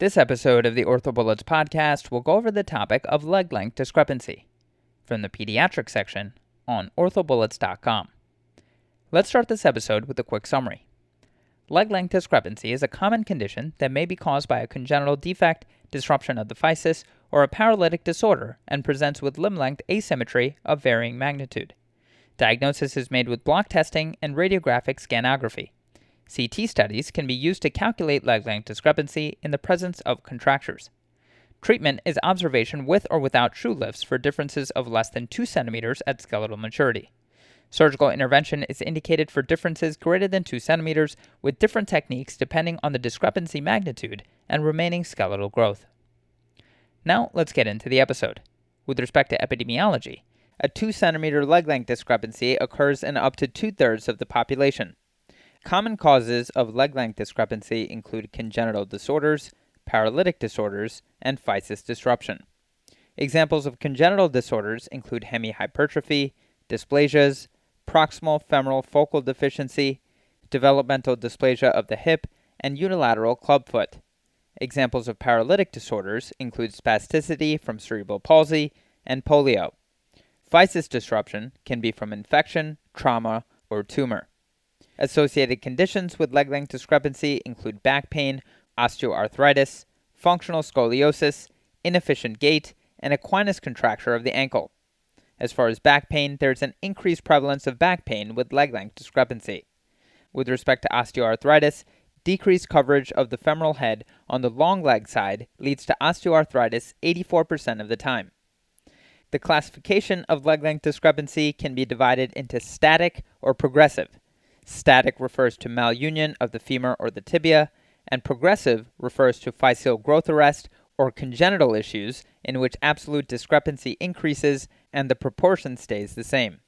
This episode of the OrthoBullets podcast will go over the topic of leg length discrepancy from the pediatric section on orthobullets.com. Let's start this episode with a quick summary. Leg length discrepancy is a common condition that may be caused by a congenital defect, disruption of the physis, or a paralytic disorder and presents with limb length asymmetry of varying magnitude. Diagnosis is made with block testing and radiographic scanography. CT studies can be used to calculate leg length discrepancy in the presence of contractures. Treatment is observation with or without shoe lifts for differences of less than 2 centimeters at skeletal maturity. Surgical intervention is indicated for differences greater than 2 centimeters with different techniques depending on the discrepancy magnitude and remaining skeletal growth. Now let's get into the episode. With respect to epidemiology, a 2 centimeter leg length discrepancy occurs in up to two thirds of the population. Common causes of leg length discrepancy include congenital disorders, paralytic disorders, and physis disruption. Examples of congenital disorders include hemihypertrophy, dysplasias, proximal femoral focal deficiency, developmental dysplasia of the hip, and unilateral clubfoot. Examples of paralytic disorders include spasticity from cerebral palsy and polio. Physis disruption can be from infection, trauma, or tumor. Associated conditions with leg length discrepancy include back pain, osteoarthritis, functional scoliosis, inefficient gait, and equinus contracture of the ankle. As far as back pain, there's an increased prevalence of back pain with leg length discrepancy. With respect to osteoarthritis, decreased coverage of the femoral head on the long leg side leads to osteoarthritis 84% of the time. The classification of leg length discrepancy can be divided into static or progressive. Static refers to malunion of the femur or the tibia, and progressive refers to physeal growth arrest or congenital issues in which absolute discrepancy increases and the proportion stays the same.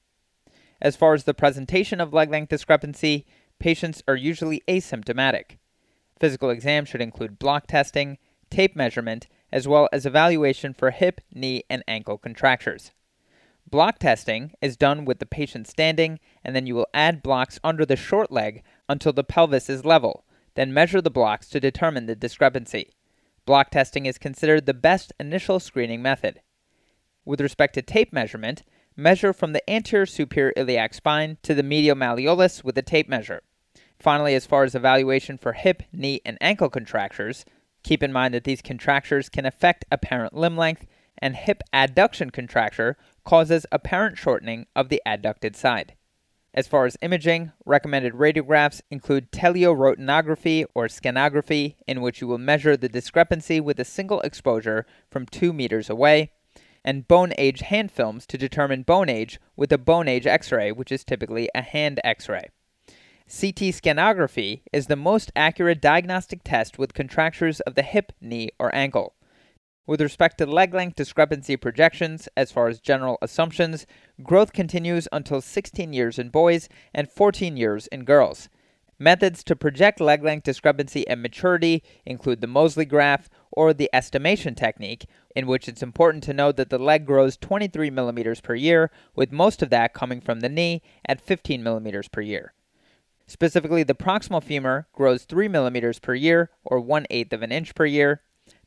As far as the presentation of leg length discrepancy, patients are usually asymptomatic. Physical exam should include block testing, tape measurement, as well as evaluation for hip, knee, and ankle contractures. Block testing is done with the patient standing, and then you will add blocks under the short leg until the pelvis is level, then measure the blocks to determine the discrepancy. Block testing is considered the best initial screening method. With respect to tape measurement, measure from the anterior superior iliac spine to the medial malleolus with a tape measure. Finally, as far as evaluation for hip, knee, and ankle contractures, keep in mind that these contractures can affect apparent limb length, and hip adduction contracture causes apparent shortening of the adducted side. As far as imaging, recommended radiographs include teleroentgenography or scanography, in which you will measure the discrepancy with a single exposure from 2 meters away, and bone age hand films to determine bone age with a bone age x ray, which is typically a hand x ray. CT scanography is the most accurate diagnostic test with contractures of the hip, knee, or ankle. With respect to leg length discrepancy projections, as far as general assumptions, growth continues until 16 years in boys and 14 years in girls. Methods to project leg length discrepancy at maturity include the Moseley graph or the estimation technique, in which it's important to note that the leg grows 23 millimeters per year, with most of that coming from the knee at 15 millimeters per year. Specifically, the proximal femur grows 3 millimeters per year, or 1 eighth of an inch per year.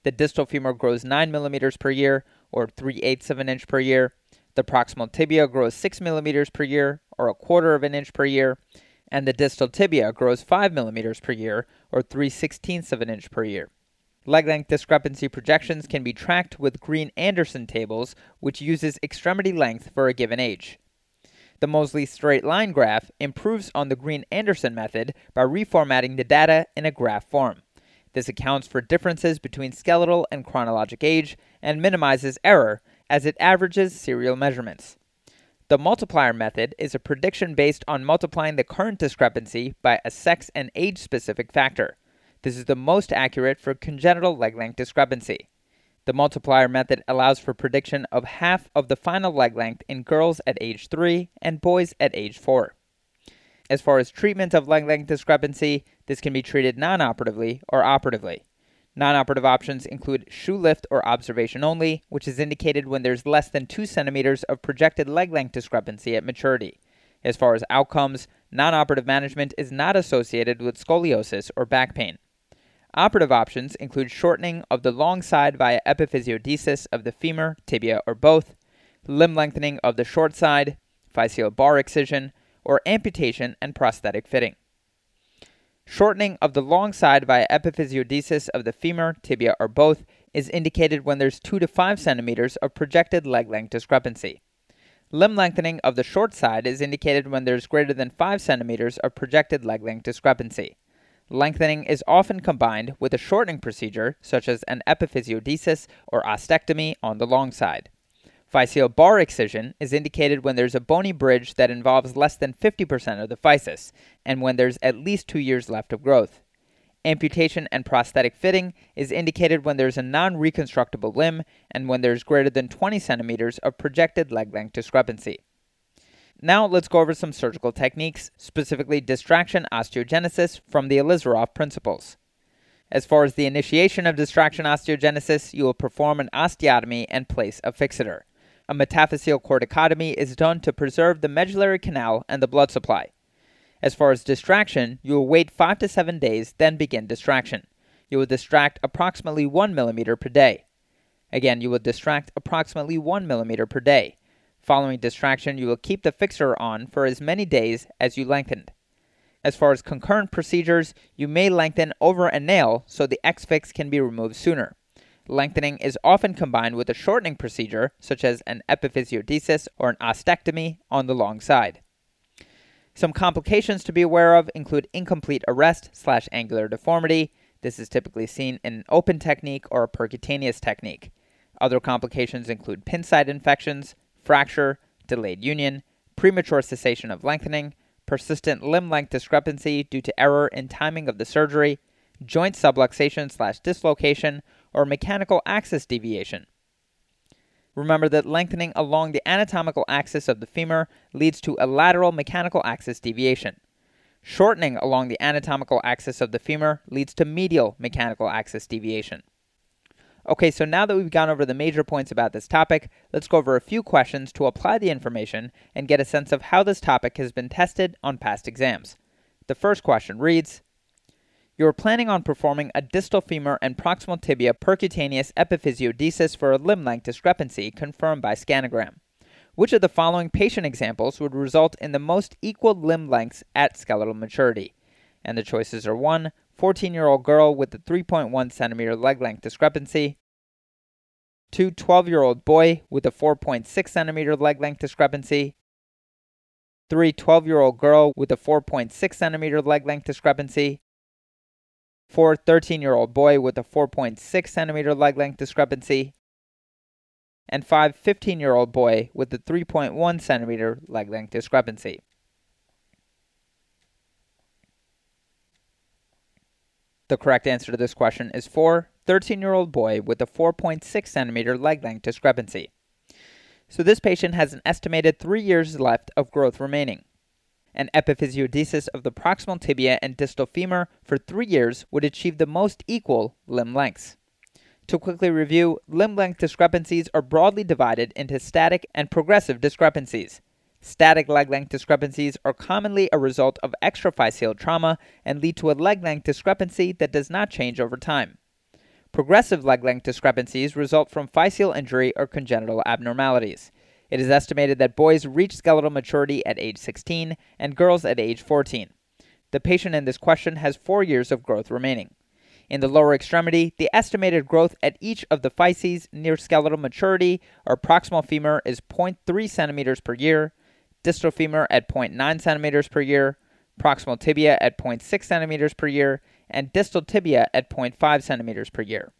The distal femur grows 9 millimeters per year, or 3 eighths of an inch per year. The proximal tibia grows 6 millimeters per year, or a quarter of an inch per year. And the distal tibia grows 5 millimeters per year, or 3 sixteenths of an inch per year. Leg length discrepancy projections can be tracked with Green Anderson tables, which uses extremity length for a given age. The Moseley straight line graph improves on the Green Anderson method by reformatting the data in a graph form. This accounts for differences between skeletal and chronologic age and minimizes error as it averages serial measurements. The multiplier method is a prediction based on multiplying the current discrepancy by a sex and age specific factor. This is the most accurate for congenital leg length discrepancy. The multiplier method allows for prediction of half of the final leg length in girls at age 3 and boys at age 4. As far as treatment of leg length discrepancy, this can be treated non operatively or operatively. Non operative options include shoe lift or observation only, which is indicated when there's less than 2 centimeters of projected leg length discrepancy at maturity. As far as outcomes, non operative management is not associated with scoliosis or back pain. Operative options include shortening of the long side via epiphysiodesis of the femur, tibia, or both, limb lengthening of the short side, physeal bar excision, or amputation and prosthetic fitting. Shortening of the long side via epiphysiodesis of the femur, tibia, or both is indicated when there's 2 to 5 centimeters of projected leg length discrepancy. Limb lengthening of the short side is indicated when there's greater than 5 centimeters of projected leg length discrepancy. Lengthening is often combined with a shortening procedure, such as an epiphysiodesis or ostectomy on the long side. Physeal bar excision is indicated when there's a bony bridge that involves less than 50% of the physis, and when there's at least two years left of growth. Amputation and prosthetic fitting is indicated when there's a non reconstructible limb and when there's greater than 20 centimeters of projected leg length discrepancy. Now let's go over some surgical techniques, specifically distraction osteogenesis from the Ilizarov principles. As far as the initiation of distraction osteogenesis, you will perform an osteotomy and place a fixator. A metaphyseal corticotomy is done to preserve the medullary canal and the blood supply. As far as distraction, you will wait 5 to 7 days, then begin distraction. You will distract approximately 1 millimeter per day. Again, you will distract approximately 1 millimeter per day. Following distraction, you will keep the fixer on for as many days as you lengthened. As far as concurrent procedures, you may lengthen over a nail so the X-fix can be removed sooner. Lengthening is often combined with a shortening procedure, such as an epiphysiodesis or an ostectomy on the long side. Some complications to be aware of include incomplete arrest slash angular deformity. This is typically seen in an open technique or a percutaneous technique. Other complications include pin site infections, fracture, delayed union, premature cessation of lengthening, persistent limb length discrepancy due to error in timing of the surgery, joint subluxation slash dislocation, or mechanical axis deviation. Remember that lengthening along the anatomical axis of the femur leads to a lateral mechanical axis deviation. Shortening along the anatomical axis of the femur leads to medial mechanical axis deviation. Okay, so now that we've gone over the major points about this topic, let's go over a few questions to apply the information and get a sense of how this topic has been tested on past exams. The first question reads you are planning on performing a distal femur and proximal tibia percutaneous epiphysiodesis for a limb length discrepancy confirmed by scanogram. Which of the following patient examples would result in the most equal limb lengths at skeletal maturity? And the choices are 1. 14 year old girl with a 3.1 centimeter leg length discrepancy, 2. 12 year old boy with a 4.6 centimeter leg length discrepancy, 3. 12 year old girl with a 4.6 centimeter leg length discrepancy, for 13 year old boy with a 4.6 centimeter leg length discrepancy, and 5 15 year old boy with a 3.1 centimeter leg length discrepancy. The correct answer to this question is 4 13 year old boy with a 4.6 centimeter leg length discrepancy. So this patient has an estimated 3 years left of growth remaining. An epiphysiodesis of the proximal tibia and distal femur for three years would achieve the most equal limb lengths. To quickly review, limb length discrepancies are broadly divided into static and progressive discrepancies. Static leg length discrepancies are commonly a result of extraphyseal trauma and lead to a leg length discrepancy that does not change over time. Progressive leg length discrepancies result from physeal injury or congenital abnormalities. It is estimated that boys reach skeletal maturity at age 16 and girls at age 14. The patient in this question has four years of growth remaining. In the lower extremity, the estimated growth at each of the physes near skeletal maturity or proximal femur is 0.3 centimeters per year, distal femur at 0.9 centimeters per year, proximal tibia at 0.6 centimeters per year, and distal tibia at 0.5 centimeters per year.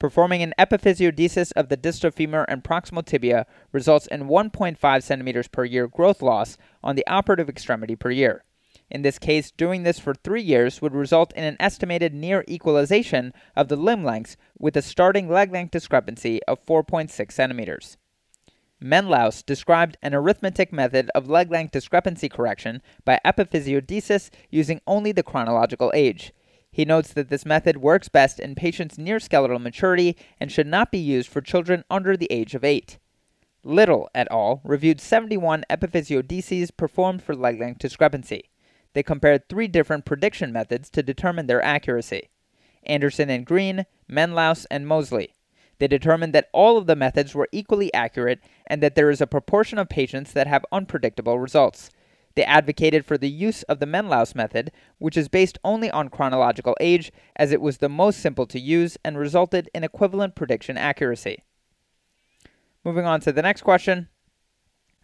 Performing an epiphysiodesis of the distal femur and proximal tibia results in 1.5 centimeters per year growth loss on the operative extremity per year. In this case, doing this for three years would result in an estimated near equalization of the limb lengths with a starting leg length discrepancy of 4.6 centimeters. Menelaus described an arithmetic method of leg length discrepancy correction by epiphysiodesis using only the chronological age. He notes that this method works best in patients near skeletal maturity and should not be used for children under the age of 8. Little et al. reviewed 71 epiphysiodeses performed for leg length discrepancy. They compared three different prediction methods to determine their accuracy. Anderson and Green, Menelaus, and Moseley. They determined that all of the methods were equally accurate and that there is a proportion of patients that have unpredictable results. They advocated for the use of the Menelaus method, which is based only on chronological age, as it was the most simple to use and resulted in equivalent prediction accuracy. Moving on to the next question.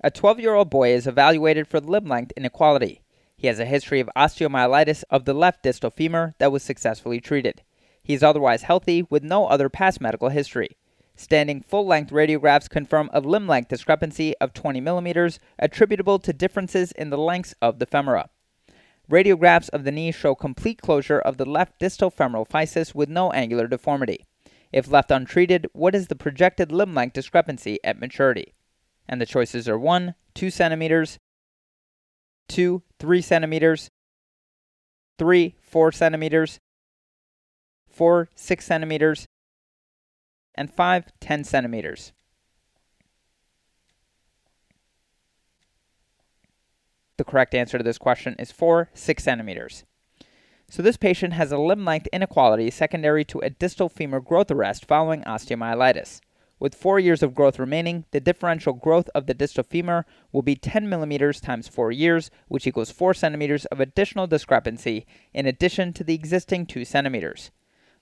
A 12 year old boy is evaluated for limb length inequality. He has a history of osteomyelitis of the left distal femur that was successfully treated. He is otherwise healthy with no other past medical history. Standing full length radiographs confirm a limb length discrepancy of 20 millimeters, attributable to differences in the lengths of the femora. Radiographs of the knee show complete closure of the left distal femoral physis with no angular deformity. If left untreated, what is the projected limb length discrepancy at maturity? And the choices are 1, 2 centimeters, 2, 3 centimeters, 3, 4 centimeters, 4, 6 centimeters, and 5 10 centimeters. The correct answer to this question is 4 6 centimeters. So this patient has a limb length inequality secondary to a distal femur growth arrest following osteomyelitis. With 4 years of growth remaining, the differential growth of the distal femur will be 10 millimeters times 4 years, which equals 4 centimeters of additional discrepancy in addition to the existing 2 centimeters.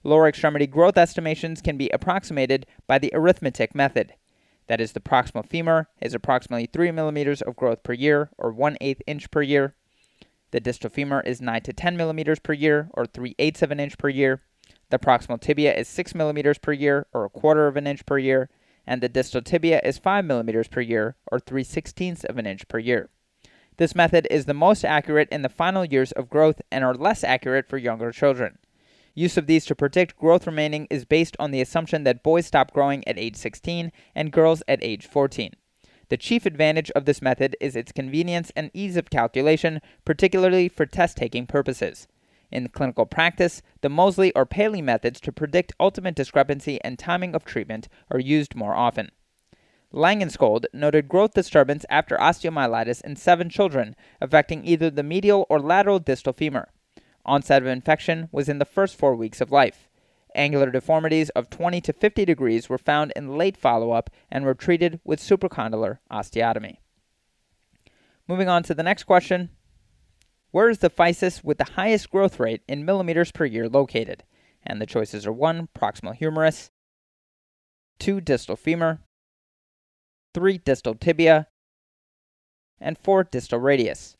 Lower extremity growth estimations can be approximated by the arithmetic method. That is, the proximal femur is approximately 3 millimeters of growth per year, or 1 8 inch per year. The distal femur is 9 to 10 millimeters per year, or 3 8 of an inch per year. The proximal tibia is 6 millimeters per year, or a quarter of an inch per year. And the distal tibia is 5 millimeters per year, or 3 sixteenths of an inch per year. This method is the most accurate in the final years of growth and are less accurate for younger children. Use of these to predict growth remaining is based on the assumption that boys stop growing at age 16 and girls at age 14. The chief advantage of this method is its convenience and ease of calculation, particularly for test taking purposes. In clinical practice, the Moseley or Paley methods to predict ultimate discrepancy and timing of treatment are used more often. Langenskold noted growth disturbance after osteomyelitis in seven children, affecting either the medial or lateral distal femur. Onset of infection was in the first four weeks of life. Angular deformities of 20 to 50 degrees were found in late follow up and were treated with supracondylar osteotomy. Moving on to the next question Where is the physis with the highest growth rate in millimeters per year located? And the choices are 1. Proximal humerus, 2. Distal femur, 3. Distal tibia, and 4. Distal radius.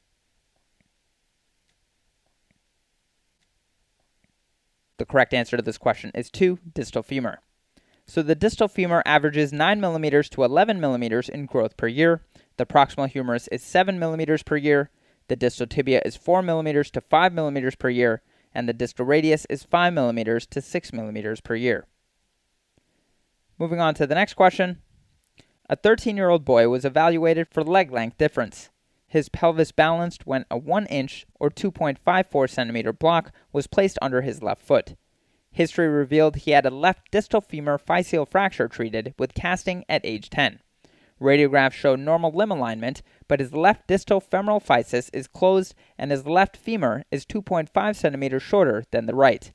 The correct answer to this question is 2, distal femur. So the distal femur averages 9 millimeters to 11 millimeters in growth per year. The proximal humerus is 7 millimeters per year. The distal tibia is 4 millimeters to 5 millimeters per year. And the distal radius is 5 millimeters to 6 millimeters per year. Moving on to the next question. A 13 year old boy was evaluated for leg length difference. His pelvis balanced when a 1 inch or 2.54 centimeter block was placed under his left foot. History revealed he had a left distal femur physeal fracture treated with casting at age 10. Radiographs show normal limb alignment, but his left distal femoral physis is closed and his left femur is 2.5 centimeters shorter than the right.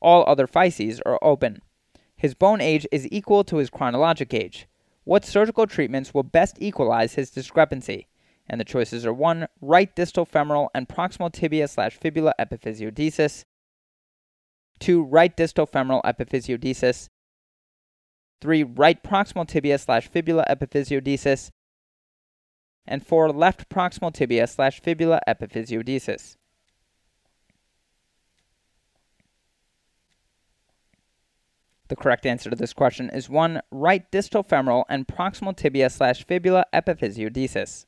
All other physes are open. His bone age is equal to his chronologic age. What surgical treatments will best equalize his discrepancy? And the choices are 1. Right distal femoral and proximal tibia slash fibula epiphysiodesis, 2. Right distal femoral epiphysiodesis, 3. Right proximal tibia slash fibula epiphysiodesis, and 4. Left proximal tibia slash fibula epiphysiodesis. The correct answer to this question is 1. Right distal femoral and proximal tibia slash fibula epiphysiodesis.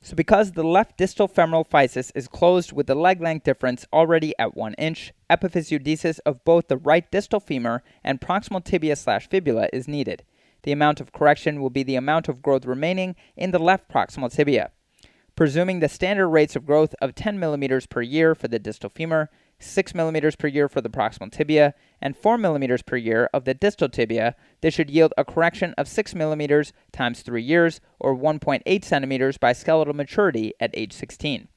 So because the left distal femoral physis is closed with the leg length difference already at 1 inch, epiphysiodesis of both the right distal femur and proximal tibia slash fibula is needed. The amount of correction will be the amount of growth remaining in the left proximal tibia. Presuming the standard rates of growth of 10 millimeters per year for the distal femur 6 millimeters per year for the proximal tibia, and 4 millimeters per year of the distal tibia, this should yield a correction of 6 millimeters times 3 years, or 1.8 centimeters by skeletal maturity at age 16.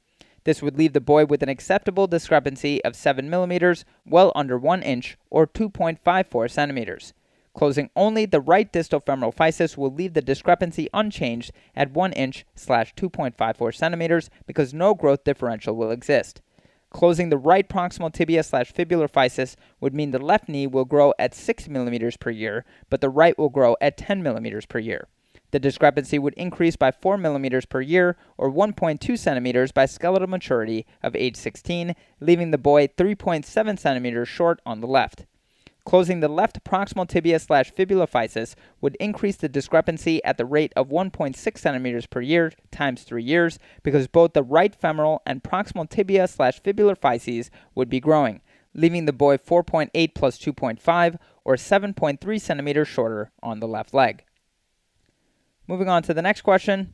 This would leave the boy with an acceptable discrepancy of 7 millimeters, well under 1 inch, or 2.54 centimeters. Closing only the right distal femoral physis will leave the discrepancy unchanged at 1 inch slash 2.54 centimeters because no growth differential will exist. Closing the right proximal tibia slash fibular physis would mean the left knee will grow at 6 millimeters per year, but the right will grow at 10 millimeters per year. The discrepancy would increase by 4 millimeters per year, or 1.2 centimeters by skeletal maturity of age 16, leaving the boy 3.7 centimeters short on the left. Closing the left proximal tibia slash fibula physis would increase the discrepancy at the rate of 1.6 centimeters per year times 3 years because both the right femoral and proximal tibia slash fibular physes would be growing, leaving the boy 4.8 plus 2.5 or 7.3 centimeters shorter on the left leg. Moving on to the next question.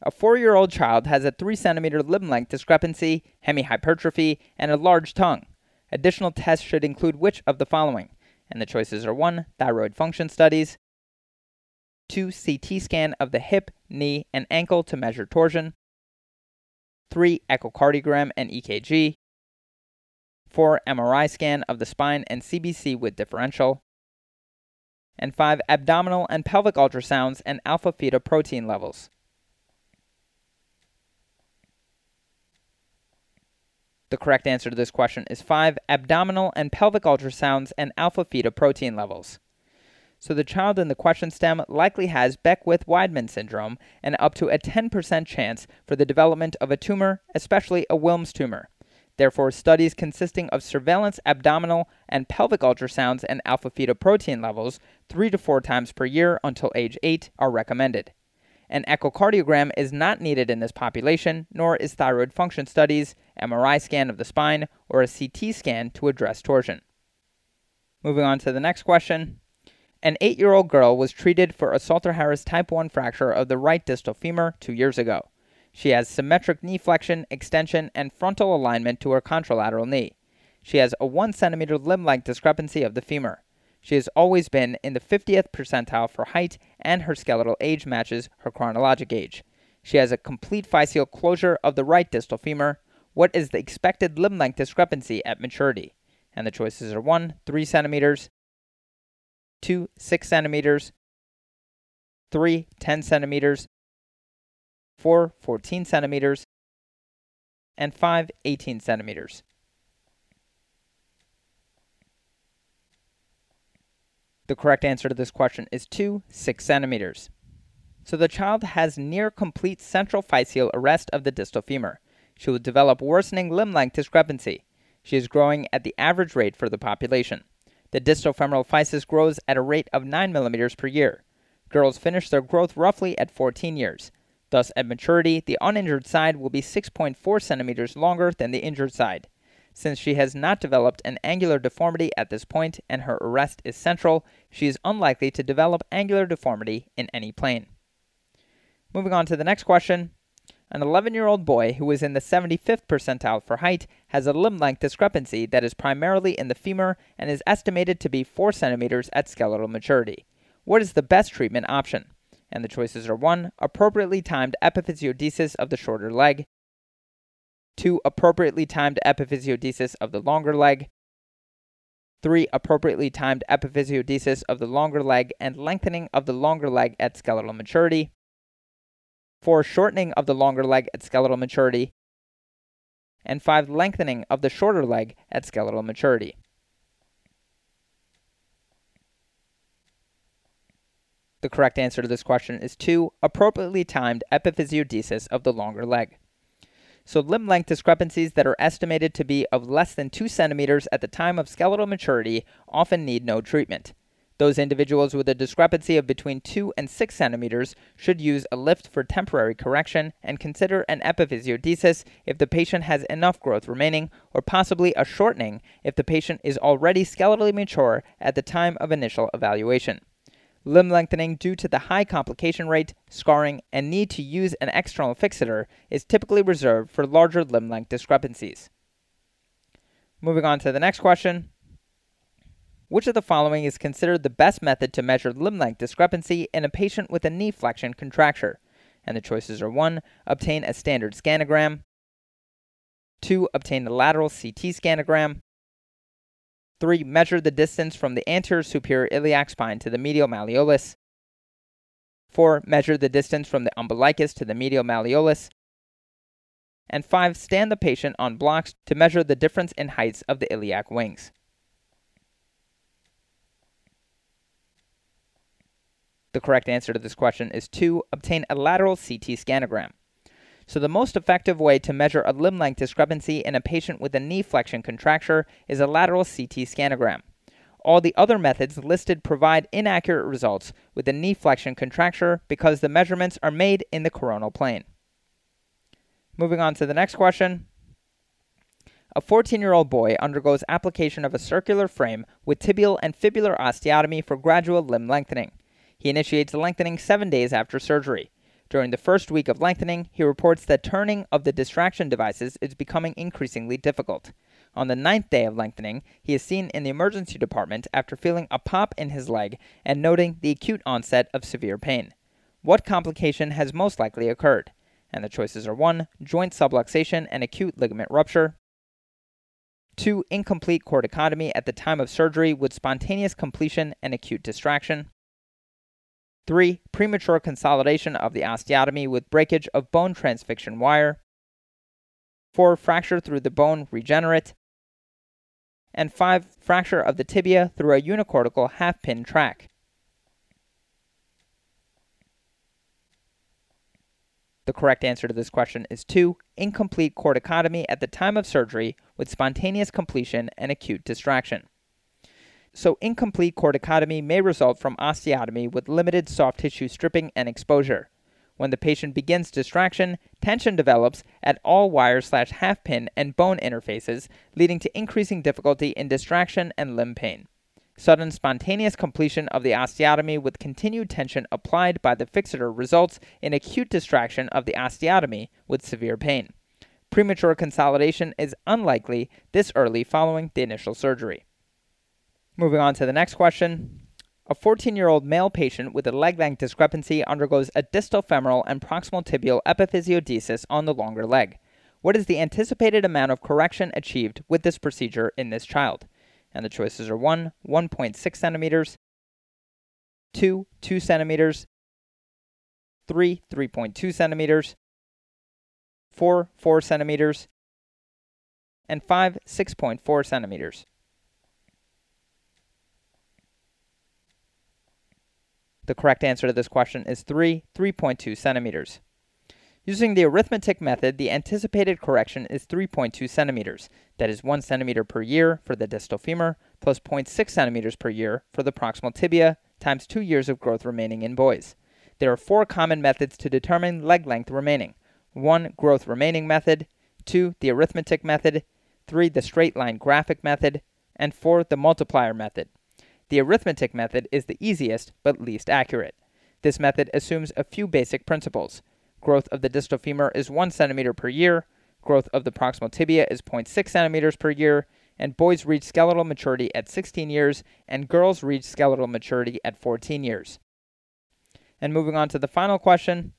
A four year old child has a 3 centimeter limb length discrepancy, hemihypertrophy, and a large tongue. Additional tests should include which of the following? And the choices are 1. Thyroid function studies, 2. CT scan of the hip, knee, and ankle to measure torsion, 3. Echocardiogram and EKG, 4. MRI scan of the spine and CBC with differential, and 5. Abdominal and pelvic ultrasounds and alpha fetoprotein levels. The correct answer to this question is 5 abdominal and pelvic ultrasounds and alpha fetoprotein levels. So the child in the question stem likely has Beckwith Wiedemann syndrome and up to a 10% chance for the development of a tumor, especially a Wilms tumor. Therefore, studies consisting of surveillance abdominal and pelvic ultrasounds and alpha fetoprotein levels 3 to 4 times per year until age 8 are recommended. An echocardiogram is not needed in this population, nor is thyroid function studies, MRI scan of the spine, or a CT scan to address torsion. Moving on to the next question. An eight year old girl was treated for a Salter Harris type 1 fracture of the right distal femur two years ago. She has symmetric knee flexion, extension, and frontal alignment to her contralateral knee. She has a 1 centimeter limb length discrepancy of the femur. She has always been in the 50th percentile for height, and her skeletal age matches her chronologic age. She has a complete physeal closure of the right distal femur. What is the expected limb length discrepancy at maturity? And the choices are 1, 3 centimeters, 2, 6 centimeters, 3, 10 centimeters, 4, 14 centimeters, and 5, 18 centimeters. The correct answer to this question is 2, 6 centimeters. So the child has near complete central physeal arrest of the distal femur. She will develop worsening limb length discrepancy. She is growing at the average rate for the population. The distal femoral physis grows at a rate of 9 millimeters per year. Girls finish their growth roughly at 14 years. Thus, at maturity, the uninjured side will be 6.4 centimeters longer than the injured side. Since she has not developed an angular deformity at this point and her arrest is central, she is unlikely to develop angular deformity in any plane. Moving on to the next question. An 11 year old boy who is in the 75th percentile for height has a limb length discrepancy that is primarily in the femur and is estimated to be 4 centimeters at skeletal maturity. What is the best treatment option? And the choices are 1. Appropriately timed epiphysiodesis of the shorter leg, Two, appropriately timed epiphysiodesis of the longer leg. Three, appropriately timed epiphysiodesis of the longer leg and lengthening of the longer leg at skeletal maturity. Four, shortening of the longer leg at skeletal maturity. And five, lengthening of the shorter leg at skeletal maturity. The correct answer to this question is 2. Appropriately timed epiphysiodesis of the longer leg. So limb length discrepancies that are estimated to be of less than 2 centimeters at the time of skeletal maturity often need no treatment. Those individuals with a discrepancy of between 2 and 6 centimeters should use a lift for temporary correction and consider an epiphysiodesis if the patient has enough growth remaining, or possibly a shortening if the patient is already skeletally mature at the time of initial evaluation. Limb lengthening due to the high complication rate, scarring, and need to use an external fixator is typically reserved for larger limb length discrepancies. Moving on to the next question. Which of the following is considered the best method to measure limb length discrepancy in a patient with a knee flexion contracture? And the choices are 1. Obtain a standard scanogram, 2. Obtain a lateral CT scanogram. 3. Measure the distance from the anterior superior iliac spine to the medial malleolus. 4. Measure the distance from the umbilicus to the medial malleolus. And 5. Stand the patient on blocks to measure the difference in heights of the iliac wings. The correct answer to this question is 2. Obtain a lateral CT scanogram. So, the most effective way to measure a limb length discrepancy in a patient with a knee flexion contracture is a lateral CT scanogram. All the other methods listed provide inaccurate results with a knee flexion contracture because the measurements are made in the coronal plane. Moving on to the next question. A 14 year old boy undergoes application of a circular frame with tibial and fibular osteotomy for gradual limb lengthening. He initiates lengthening seven days after surgery. During the first week of lengthening, he reports that turning of the distraction devices is becoming increasingly difficult. On the ninth day of lengthening, he is seen in the emergency department after feeling a pop in his leg and noting the acute onset of severe pain. What complication has most likely occurred? And the choices are 1. Joint subluxation and acute ligament rupture. 2. Incomplete corticotomy at the time of surgery with spontaneous completion and acute distraction. 3. Premature consolidation of the osteotomy with breakage of bone transfixion wire. 4. Fracture through the bone regenerate. And 5. Fracture of the tibia through a unicortical half pin track. The correct answer to this question is 2. Incomplete corticotomy at the time of surgery with spontaneous completion and acute distraction so incomplete corticotomy may result from osteotomy with limited soft tissue stripping and exposure. When the patient begins distraction, tension develops at all wire slash half pin and bone interfaces, leading to increasing difficulty in distraction and limb pain. Sudden spontaneous completion of the osteotomy with continued tension applied by the fixator results in acute distraction of the osteotomy with severe pain. Premature consolidation is unlikely this early following the initial surgery. Moving on to the next question. A 14 year old male patient with a leg length discrepancy undergoes a distal femoral and proximal tibial epiphysiodesis on the longer leg. What is the anticipated amount of correction achieved with this procedure in this child? And the choices are 1, 1.6 centimeters, 2, 2 centimeters, 3, 3.2 centimeters, 4, 4 centimeters, and 5, 6.4 centimeters. The correct answer to this question is 3, 3.2 centimeters. Using the arithmetic method, the anticipated correction is 3.2 centimeters. That is 1 centimeter per year for the distal femur, plus 0.6 centimeters per year for the proximal tibia, times 2 years of growth remaining in boys. There are four common methods to determine leg length remaining 1. Growth remaining method, 2. The arithmetic method, 3. The straight line graphic method, and 4. The multiplier method. The arithmetic method is the easiest but least accurate. This method assumes a few basic principles. Growth of the distal femur is 1 centimeter per year, growth of the proximal tibia is 0.6 centimeters per year, and boys reach skeletal maturity at 16 years, and girls reach skeletal maturity at 14 years. And moving on to the final question.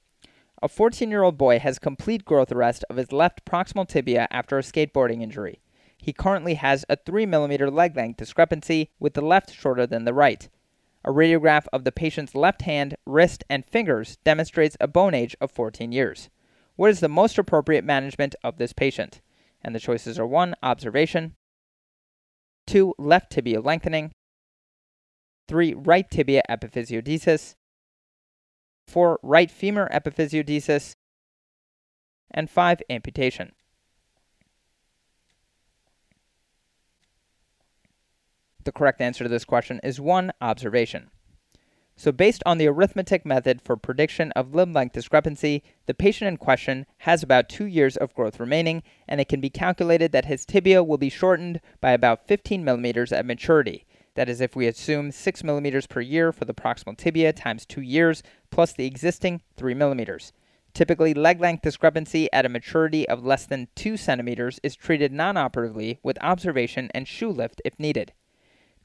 A 14 year old boy has complete growth arrest of his left proximal tibia after a skateboarding injury. He currently has a 3 mm leg length discrepancy with the left shorter than the right. A radiograph of the patient's left hand, wrist, and fingers demonstrates a bone age of 14 years. What is the most appropriate management of this patient? And the choices are 1. Observation, 2. Left tibia lengthening, 3. Right tibia epiphysiodesis, 4. Right femur epiphysiodesis, and 5. Amputation. The correct answer to this question is 1. Observation. So, based on the arithmetic method for prediction of limb length discrepancy, the patient in question has about two years of growth remaining, and it can be calculated that his tibia will be shortened by about 15 millimeters at maturity. That is, if we assume 6 millimeters per year for the proximal tibia times two years, plus the existing 3 millimeters. Typically, leg length discrepancy at a maturity of less than 2 centimeters is treated non operatively with observation and shoe lift if needed.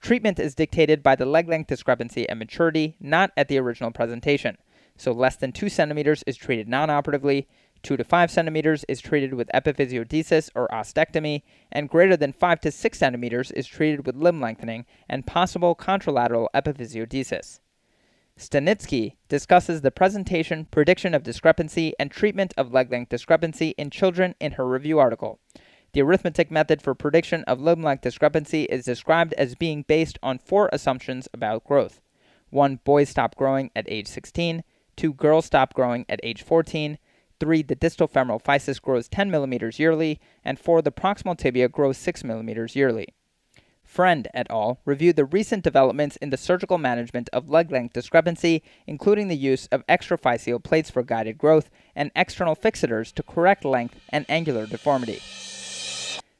Treatment is dictated by the leg length discrepancy and maturity, not at the original presentation. So less than 2 centimeters is treated non-operatively, 2 to 5 centimeters is treated with epiphysiodesis or ostectomy, and greater than 5 to 6 centimeters is treated with limb lengthening and possible contralateral epiphysiodesis. Stanitski discusses the presentation, prediction of discrepancy, and treatment of leg length discrepancy in children in her review article. The arithmetic method for prediction of length discrepancy is described as being based on four assumptions about growth. 1. Boys stop growing at age 16. 2. Girls stop growing at age 14. 3. The distal femoral physis grows 10 millimeters yearly. And 4. The proximal tibia grows 6 millimeters yearly. Friend et al. reviewed the recent developments in the surgical management of leg length discrepancy, including the use of extraphyseal plates for guided growth and external fixators to correct length and angular deformity.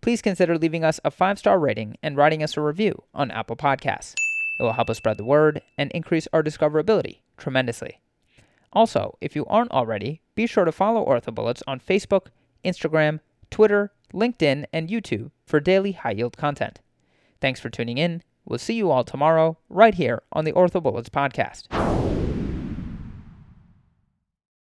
please consider leaving us a five star rating and writing us a review on Apple Podcasts. It will help us spread the word and increase our discoverability tremendously. Also, if you aren't already, be sure to follow OrthoBullets on Facebook, Instagram, Twitter, LinkedIn, and YouTube for daily high yield content. Thanks for tuning in. We'll see you all tomorrow, right here on the OrthoBullets podcast.